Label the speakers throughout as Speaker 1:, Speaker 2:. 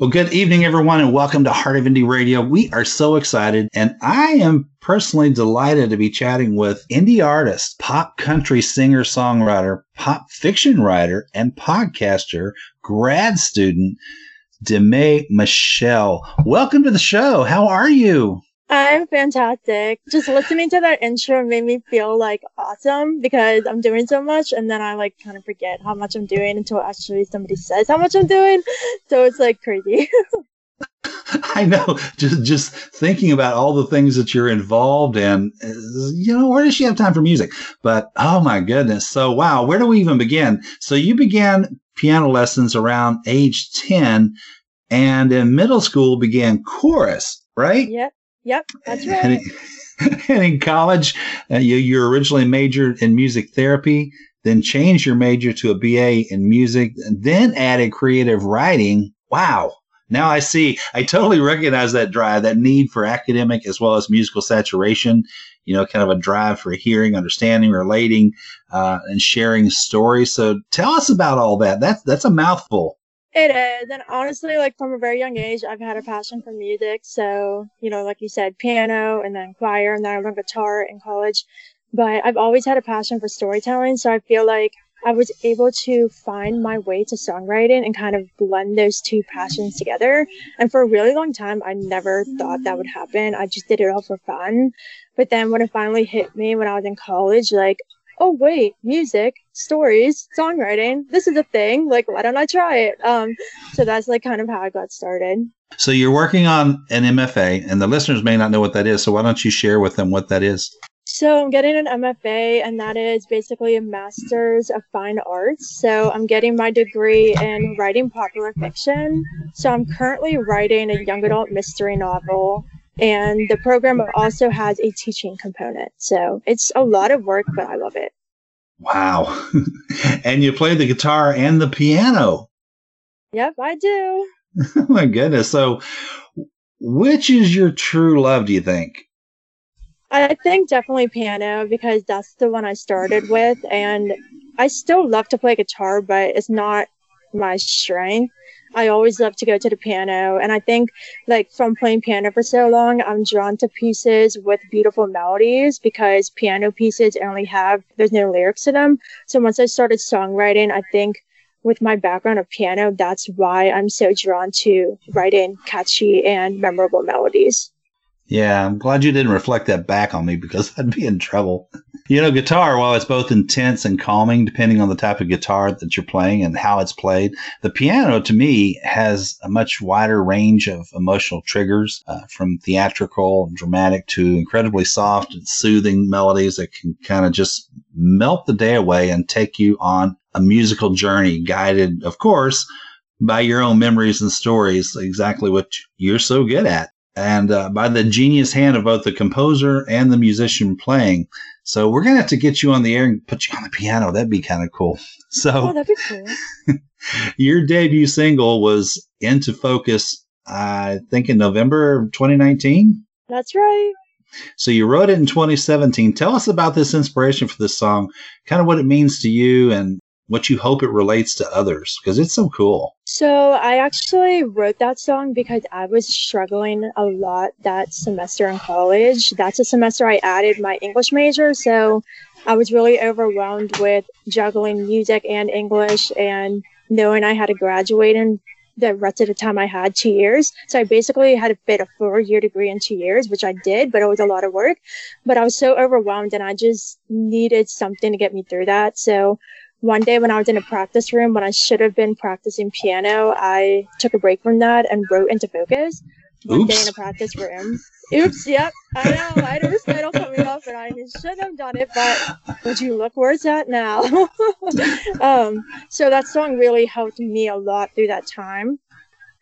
Speaker 1: Well, good evening, everyone, and welcome to Heart of Indie Radio. We are so excited, and I am personally delighted to be chatting with indie artist, pop country singer songwriter, pop fiction writer, and podcaster, grad student, Demi Michelle. Welcome to the show. How are you?
Speaker 2: I'm fantastic. Just listening to that intro made me feel like awesome because I'm doing so much and then I like kind of forget how much I'm doing until actually somebody says how much I'm doing. So it's like crazy.
Speaker 1: I know. Just just thinking about all the things that you're involved in, eh, you know, where does she have time for music? But oh my goodness. So wow, where do we even begin? So you began piano lessons around age 10 and in middle school began chorus, right?
Speaker 2: Yep. Yep, that's right. And,
Speaker 1: and in college, uh, you, you originally majored in music therapy, then changed your major to a BA in music, then added creative writing. Wow. Now I see. I totally recognize that drive, that need for academic as well as musical saturation. You know, kind of a drive for hearing, understanding, relating, uh, and sharing stories. So tell us about all that. That's that's a mouthful.
Speaker 2: It is. And honestly, like from a very young age, I've had a passion for music. So, you know, like you said, piano and then choir and then I learned guitar in college. But I've always had a passion for storytelling. So I feel like I was able to find my way to songwriting and kind of blend those two passions together. And for a really long time, I never thought that would happen. I just did it all for fun. But then when it finally hit me when I was in college, like, oh wait, music, stories, songwriting, this is a thing. Like, why don't I try it? Um, so that's like kind of how I got started.
Speaker 1: So you're working on an MFA, and the listeners may not know what that is. So why don't you share with them what that is?
Speaker 2: So I'm getting an MFA, and that is basically a Master's of Fine Arts. So I'm getting my degree in writing popular fiction. So I'm currently writing a young adult mystery novel and the program also has a teaching component. So it's a lot of work, but I love it.
Speaker 1: Wow. and you play the guitar and the piano.
Speaker 2: Yep, I do.
Speaker 1: oh my goodness. So which is your true love, do you think?
Speaker 2: I think definitely piano because that's the one I started with. And I still love to play guitar, but it's not my strength. I always love to go to the piano. And I think like from playing piano for so long, I'm drawn to pieces with beautiful melodies because piano pieces only have, there's no lyrics to them. So once I started songwriting, I think with my background of piano, that's why I'm so drawn to writing catchy and memorable melodies.
Speaker 1: Yeah, I'm glad you didn't reflect that back on me because I'd be in trouble. You know, guitar, while it's both intense and calming, depending on the type of guitar that you're playing and how it's played, the piano to me has a much wider range of emotional triggers uh, from theatrical and dramatic to incredibly soft and soothing melodies that can kind of just melt the day away and take you on a musical journey, guided, of course, by your own memories and stories, exactly what you're so good at and uh, by the genius hand of both the composer and the musician playing. So we're gonna have to get you on the air and put you on the piano. That'd be kind of cool. So
Speaker 2: oh, that'd be cool.
Speaker 1: your debut single was into focus, I think, in November of 2019.
Speaker 2: That's right.
Speaker 1: So you wrote it in 2017. Tell us about this inspiration for this song, kind of what it means to you, and what you hope it relates to others because it's so cool.
Speaker 2: So, I actually wrote that song because I was struggling a lot that semester in college. That's a semester I added my English major. So, I was really overwhelmed with juggling music and English and knowing I had to graduate in the rest of the time I had two years. So I basically had to fit a four year degree in two years, which I did, but it was a lot of work. But I was so overwhelmed and I just needed something to get me through that. So one day when I was in a practice room when I should have been practicing piano, I took a break from that and wrote into focus. One Oops. day in a practice room. Oops, yep. I know. I had a recital coming up and I should have done it, but would you look where it's at now? um, so that song really helped me a lot through that time.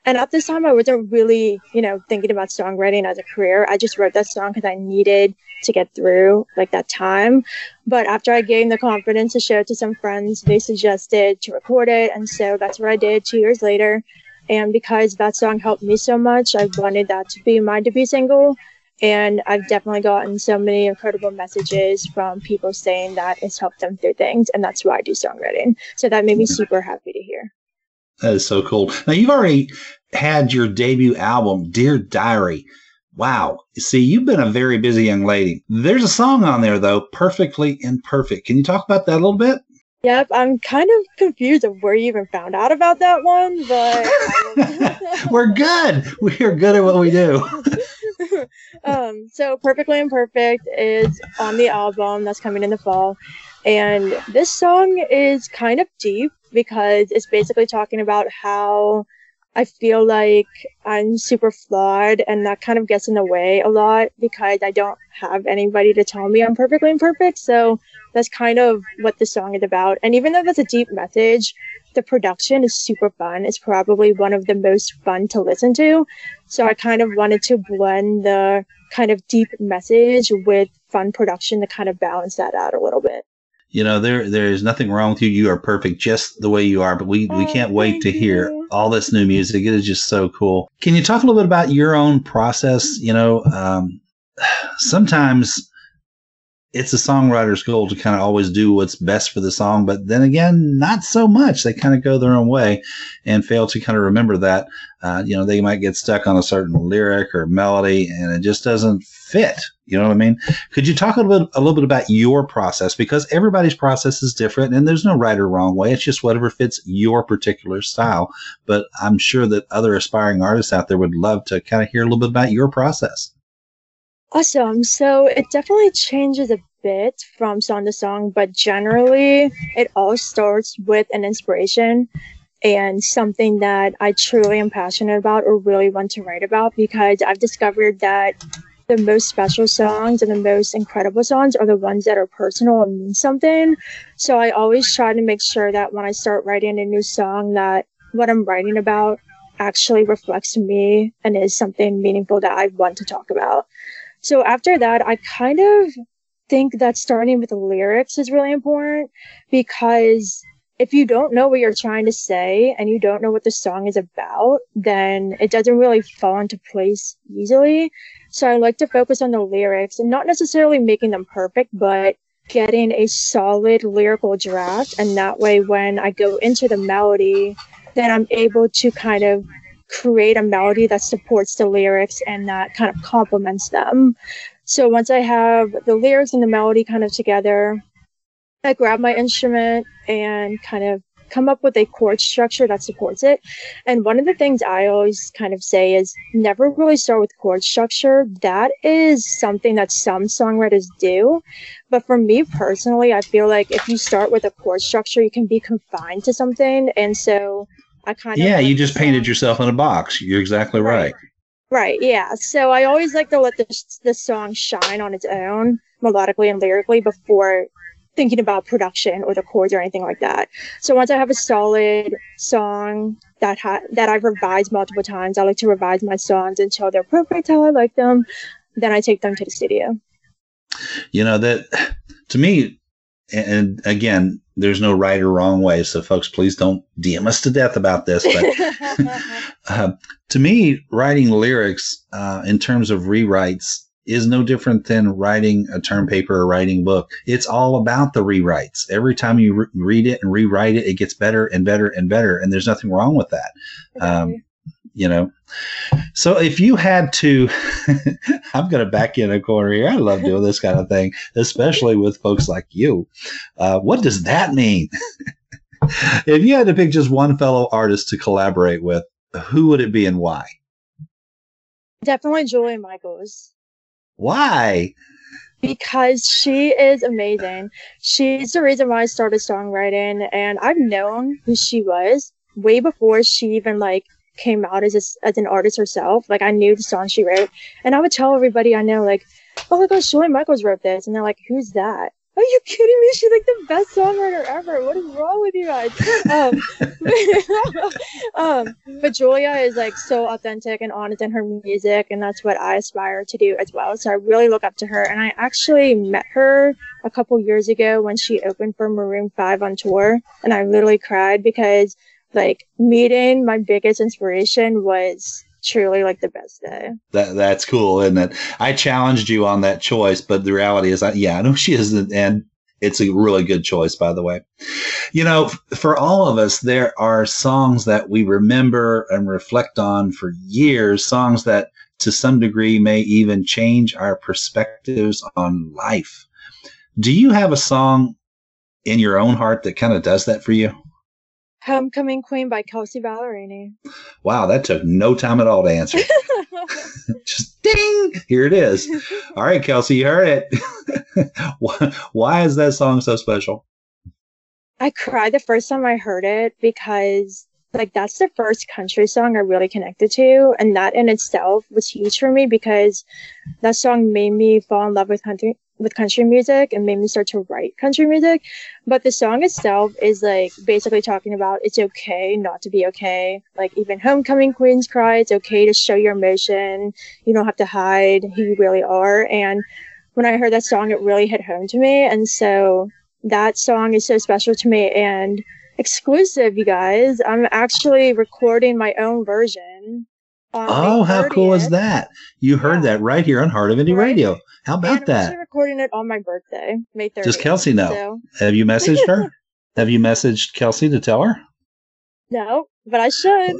Speaker 2: And at this time, I wasn't really, you know, thinking about songwriting as a career. I just wrote that song because I needed to get through like that time. But after I gained the confidence to show it to some friends, they suggested to record it. And so that's what I did two years later. And because that song helped me so much, I wanted that to be my debut single. And I've definitely gotten so many incredible messages from people saying that it's helped them through things. And that's why I do songwriting. So that made me mm-hmm. super happy to hear.
Speaker 1: That is so cool. Now you've already had your debut album, Dear Diary. Wow. See, you've been a very busy young lady. There's a song on there, though, Perfectly Imperfect. Can you talk about that a little bit?
Speaker 2: Yep, I'm kind of confused of where you even found out about that one, but
Speaker 1: we're good. We are good at what we do.
Speaker 2: um, so Perfectly Imperfect is on the album that's coming in the fall. And this song is kind of deep because it's basically talking about how I feel like I'm super flawed and that kind of gets in the way a lot because I don't have anybody to tell me I'm perfectly imperfect. So that's kind of what the song is about. And even though that's a deep message, the production is super fun. It's probably one of the most fun to listen to. So I kind of wanted to blend the kind of deep message with fun production to kind of balance that out a little bit
Speaker 1: you know there there is nothing wrong with you. You are perfect just the way you are but we we oh, can't wait to hear all this new music. It is just so cool. Can you talk a little bit about your own process? You know um, sometimes it's a songwriter's goal to kind of always do what's best for the song, but then again, not so much. They kind of go their own way and fail to kind of remember that. Uh, you know, they might get stuck on a certain lyric or melody and it just doesn't fit. You know what I mean? Could you talk a little bit, a little bit about your process? Because everybody's process is different and there's no right or wrong way. It's just whatever fits your particular style. But I'm sure that other aspiring artists out there would love to kind of hear a little bit about your process.
Speaker 2: Awesome. So it definitely changes a bit from song to song, but generally it all starts with an inspiration and something that I truly am passionate about or really want to write about because I've discovered that the most special songs and the most incredible songs are the ones that are personal and mean something. So I always try to make sure that when I start writing a new song that what I'm writing about actually reflects me and is something meaningful that I want to talk about. So after that, I kind of think that starting with the lyrics is really important because if you don't know what you're trying to say and you don't know what the song is about, then it doesn't really fall into place easily. So I like to focus on the lyrics and not necessarily making them perfect, but getting a solid lyrical draft. And that way, when I go into the melody, then I'm able to kind of create a melody that supports the lyrics and that kind of complements them. So once I have the lyrics and the melody kind of together, I grab my instrument and kind of come up with a chord structure that supports it. And one of the things I always kind of say is never really start with chord structure. That is something that some songwriters do. But for me personally, I feel like if you start with a chord structure, you can be confined to something. And so I kind
Speaker 1: of yeah, you just painted yourself in a box. You're exactly right.
Speaker 2: right. Right. Yeah. So I always like to let the the song shine on its own, melodically and lyrically, before thinking about production or the chords or anything like that. So once I have a solid song that ha- that I've revised multiple times, I like to revise my songs until they're perfect how I like them. Then I take them to the studio.
Speaker 1: You know that to me, and again, there's no right or wrong way. So, folks, please don't DM us to death about this. But uh, to me, writing lyrics uh, in terms of rewrites is no different than writing a term paper or writing a book. It's all about the rewrites. Every time you re- read it and rewrite it, it gets better and better and better. And there's nothing wrong with that. Um, you know. So if you had to, I'm going to back you in a corner here. I love doing this kind of thing, especially with folks like you. Uh, what does that mean? if you had to pick just one fellow artist to collaborate with, who would it be and why?
Speaker 2: Definitely Julia Michaels.
Speaker 1: Why?
Speaker 2: Because she is amazing. She's the reason why I started songwriting, and I've known who she was way before she even like came out as a, as an artist herself. Like I knew the song she wrote, and I would tell everybody I know, like, "Oh my gosh, Julia Michaels wrote this," and they're like, "Who's that?" Are you kidding me? She's like the best songwriter ever. What is wrong with you guys? Um, um, but Julia is like so authentic and honest in her music, and that's what I aspire to do as well. So I really look up to her. And I actually met her a couple years ago when she opened for Maroon 5 on tour, and I literally cried because like meeting my biggest inspiration was truly like the best day.
Speaker 1: That that's cool, isn't it? I challenged you on that choice, but the reality is, I, yeah, I know she isn't, and It's a really good choice, by the way. You know, for all of us, there are songs that we remember and reflect on for years, songs that to some degree may even change our perspectives on life. Do you have a song in your own heart that kind of does that for you?
Speaker 2: Homecoming Queen by Kelsea Ballerini.
Speaker 1: Wow, that took no time at all to answer. Just ding! Here it is. All right, Kelsea, you heard it. why, why is that song so special?
Speaker 2: I cried the first time I heard it because like that's the first country song I really connected to, and that in itself was huge for me because that song made me fall in love with country with country music and made me start to write country music. But the song itself is like basically talking about it's okay not to be okay. Like even homecoming queens cry, it's okay to show your emotion. You don't have to hide who you really are. And when I heard that song, it really hit home to me. And so that song is so special to me and exclusive, you guys. I'm actually recording my own version.
Speaker 1: Oh, how cool is that? You heard
Speaker 2: Yeah.
Speaker 1: that right here on Heart of Indie
Speaker 2: Right.
Speaker 1: Radio. How
Speaker 2: And
Speaker 1: about
Speaker 2: I'm
Speaker 1: that?
Speaker 2: recording it on my birthday, May 30th.
Speaker 1: Does Kelsea know?
Speaker 2: So,
Speaker 1: Have you messaged her? Have you messaged Kelsea to tell her?
Speaker 2: no, but I should.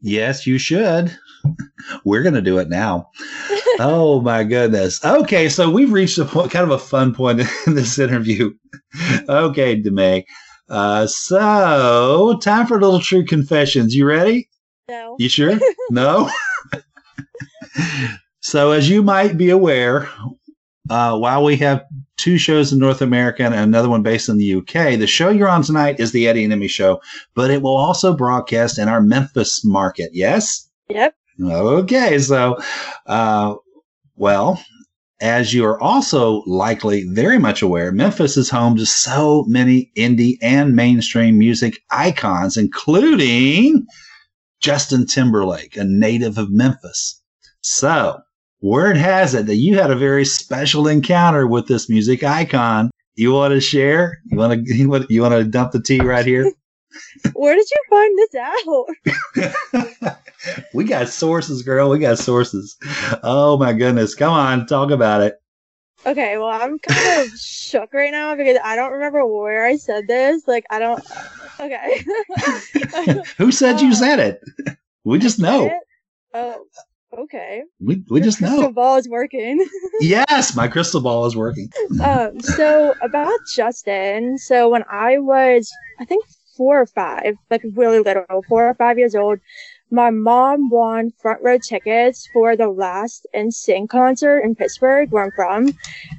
Speaker 1: Yes, you should. We're going to do it now. Oh my goodness. Okay, so we've reached a point, kind of a fun point in this interview. Okay, Demay. Uh, so time for a little true confessions. You ready?
Speaker 2: No.
Speaker 1: You sure? no. so, as you might be aware, uh, while we have two shows in North America and another one based in the UK, the show you're on tonight is the Eddie and Emmy show, but it will also broadcast in our Memphis market. Yes.
Speaker 2: Yep.
Speaker 1: Okay, so, uh, well, as you are also likely very much aware, Memphis is home to so many indie and mainstream music icons, including Justin Timberlake, a native of Memphis. So, word has it that you had a very special encounter with this music icon. You want to share? You want to you want, you want to dump the tea right here?
Speaker 2: Where did you find this out?
Speaker 1: we got sources, girl. We got sources. Oh my goodness. Come on, talk about it.
Speaker 2: Okay, well, I'm kind of shook right now because I don't remember where I said this. Like, I don't. Okay.
Speaker 1: Who said you
Speaker 2: Uh,
Speaker 1: said it? We just know.
Speaker 2: Oh, okay.
Speaker 1: We, we just
Speaker 2: Crystal
Speaker 1: know.
Speaker 2: ball is working.
Speaker 1: Yes, my crystal ball is working.
Speaker 2: um, so about Justin. So when I was, I think four or five, like really little, four or five years old, my mom won front row tickets for the last NSYNC concert in Pittsburgh, where I'm from.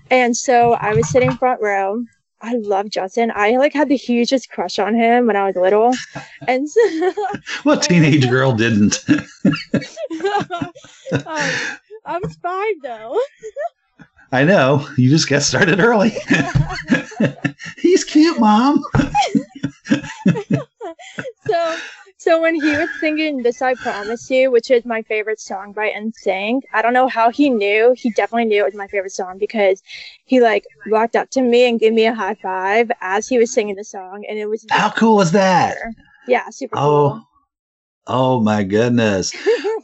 Speaker 2: And so I was sitting front row. I love Justin. I like had the hugest crush on him when I was little. And so,
Speaker 1: What teenage girl didn't?
Speaker 2: um, I was five though.
Speaker 1: I know. You just got started early. He's cute, mom.
Speaker 2: so so when he was singing this i promise you which is my favorite song by NSYNC, i don't know how he knew he definitely knew it was my favorite song because he like walked up to me and gave me a high five as he was singing the song and it was
Speaker 1: How cool was that?
Speaker 2: yeah super
Speaker 1: Oh, oh my goodness.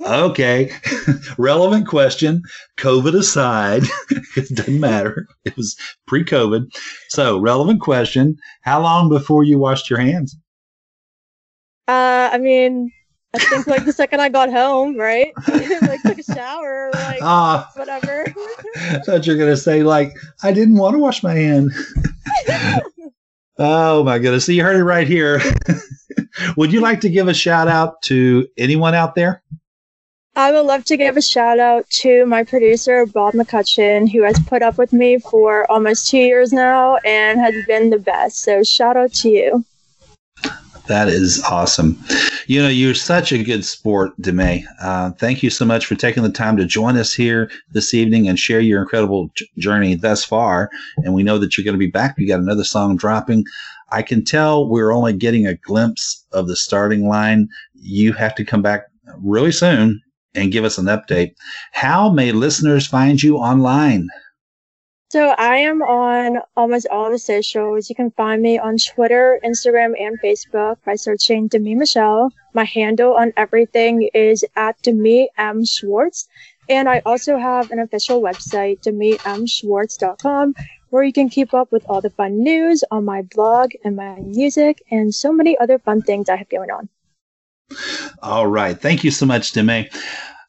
Speaker 1: Okay. Relevant question. COVID aside, it doesn't matter. It was pre COVID. So, relevant question. How long before you washed your hands?
Speaker 2: Uh i mean i think like the second i got home right like took a shower like
Speaker 1: Ah,
Speaker 2: whatever
Speaker 1: I thought you were to say, like, I didn't want to wash my hand. oh, my goodness. So, you heard it right here. Would you like to give a shout out to anyone out there?
Speaker 2: I would love to give a shout out to my producer, Bob McCutcheon, who has put up with me for almost two years now and has been the best. So, shout out to you.
Speaker 1: That is awesome. You know, you're such a good sport, Demay. Uh, thank you so much for taking the time to join us here this evening and share your incredible j- journey thus far. And we know that you're going to be back. You got another song dropping. I can tell we're only getting a glimpse of the starting line. You have to come back really soon and give us an update. How may listeners find you online?
Speaker 2: So, I am on almost all the socials. You can find me on Twitter, Instagram, and Facebook by searching Demi Michelle. My handle on everything is at Demi M. Schwartz. And I also have an official website, DemiMSchwartz.com, where you can keep up with all the fun news on my blog and my music and so many other fun things I have going on.
Speaker 1: All right. Thank you so much, Demi.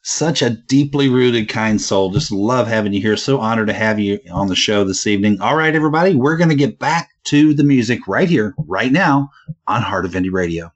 Speaker 1: Such a deeply rooted, kind soul. Just love having you here. So honored to have you on the show this evening. All right, everybody, we're going to get back to the music right here, right now on Heart of Indie Radio.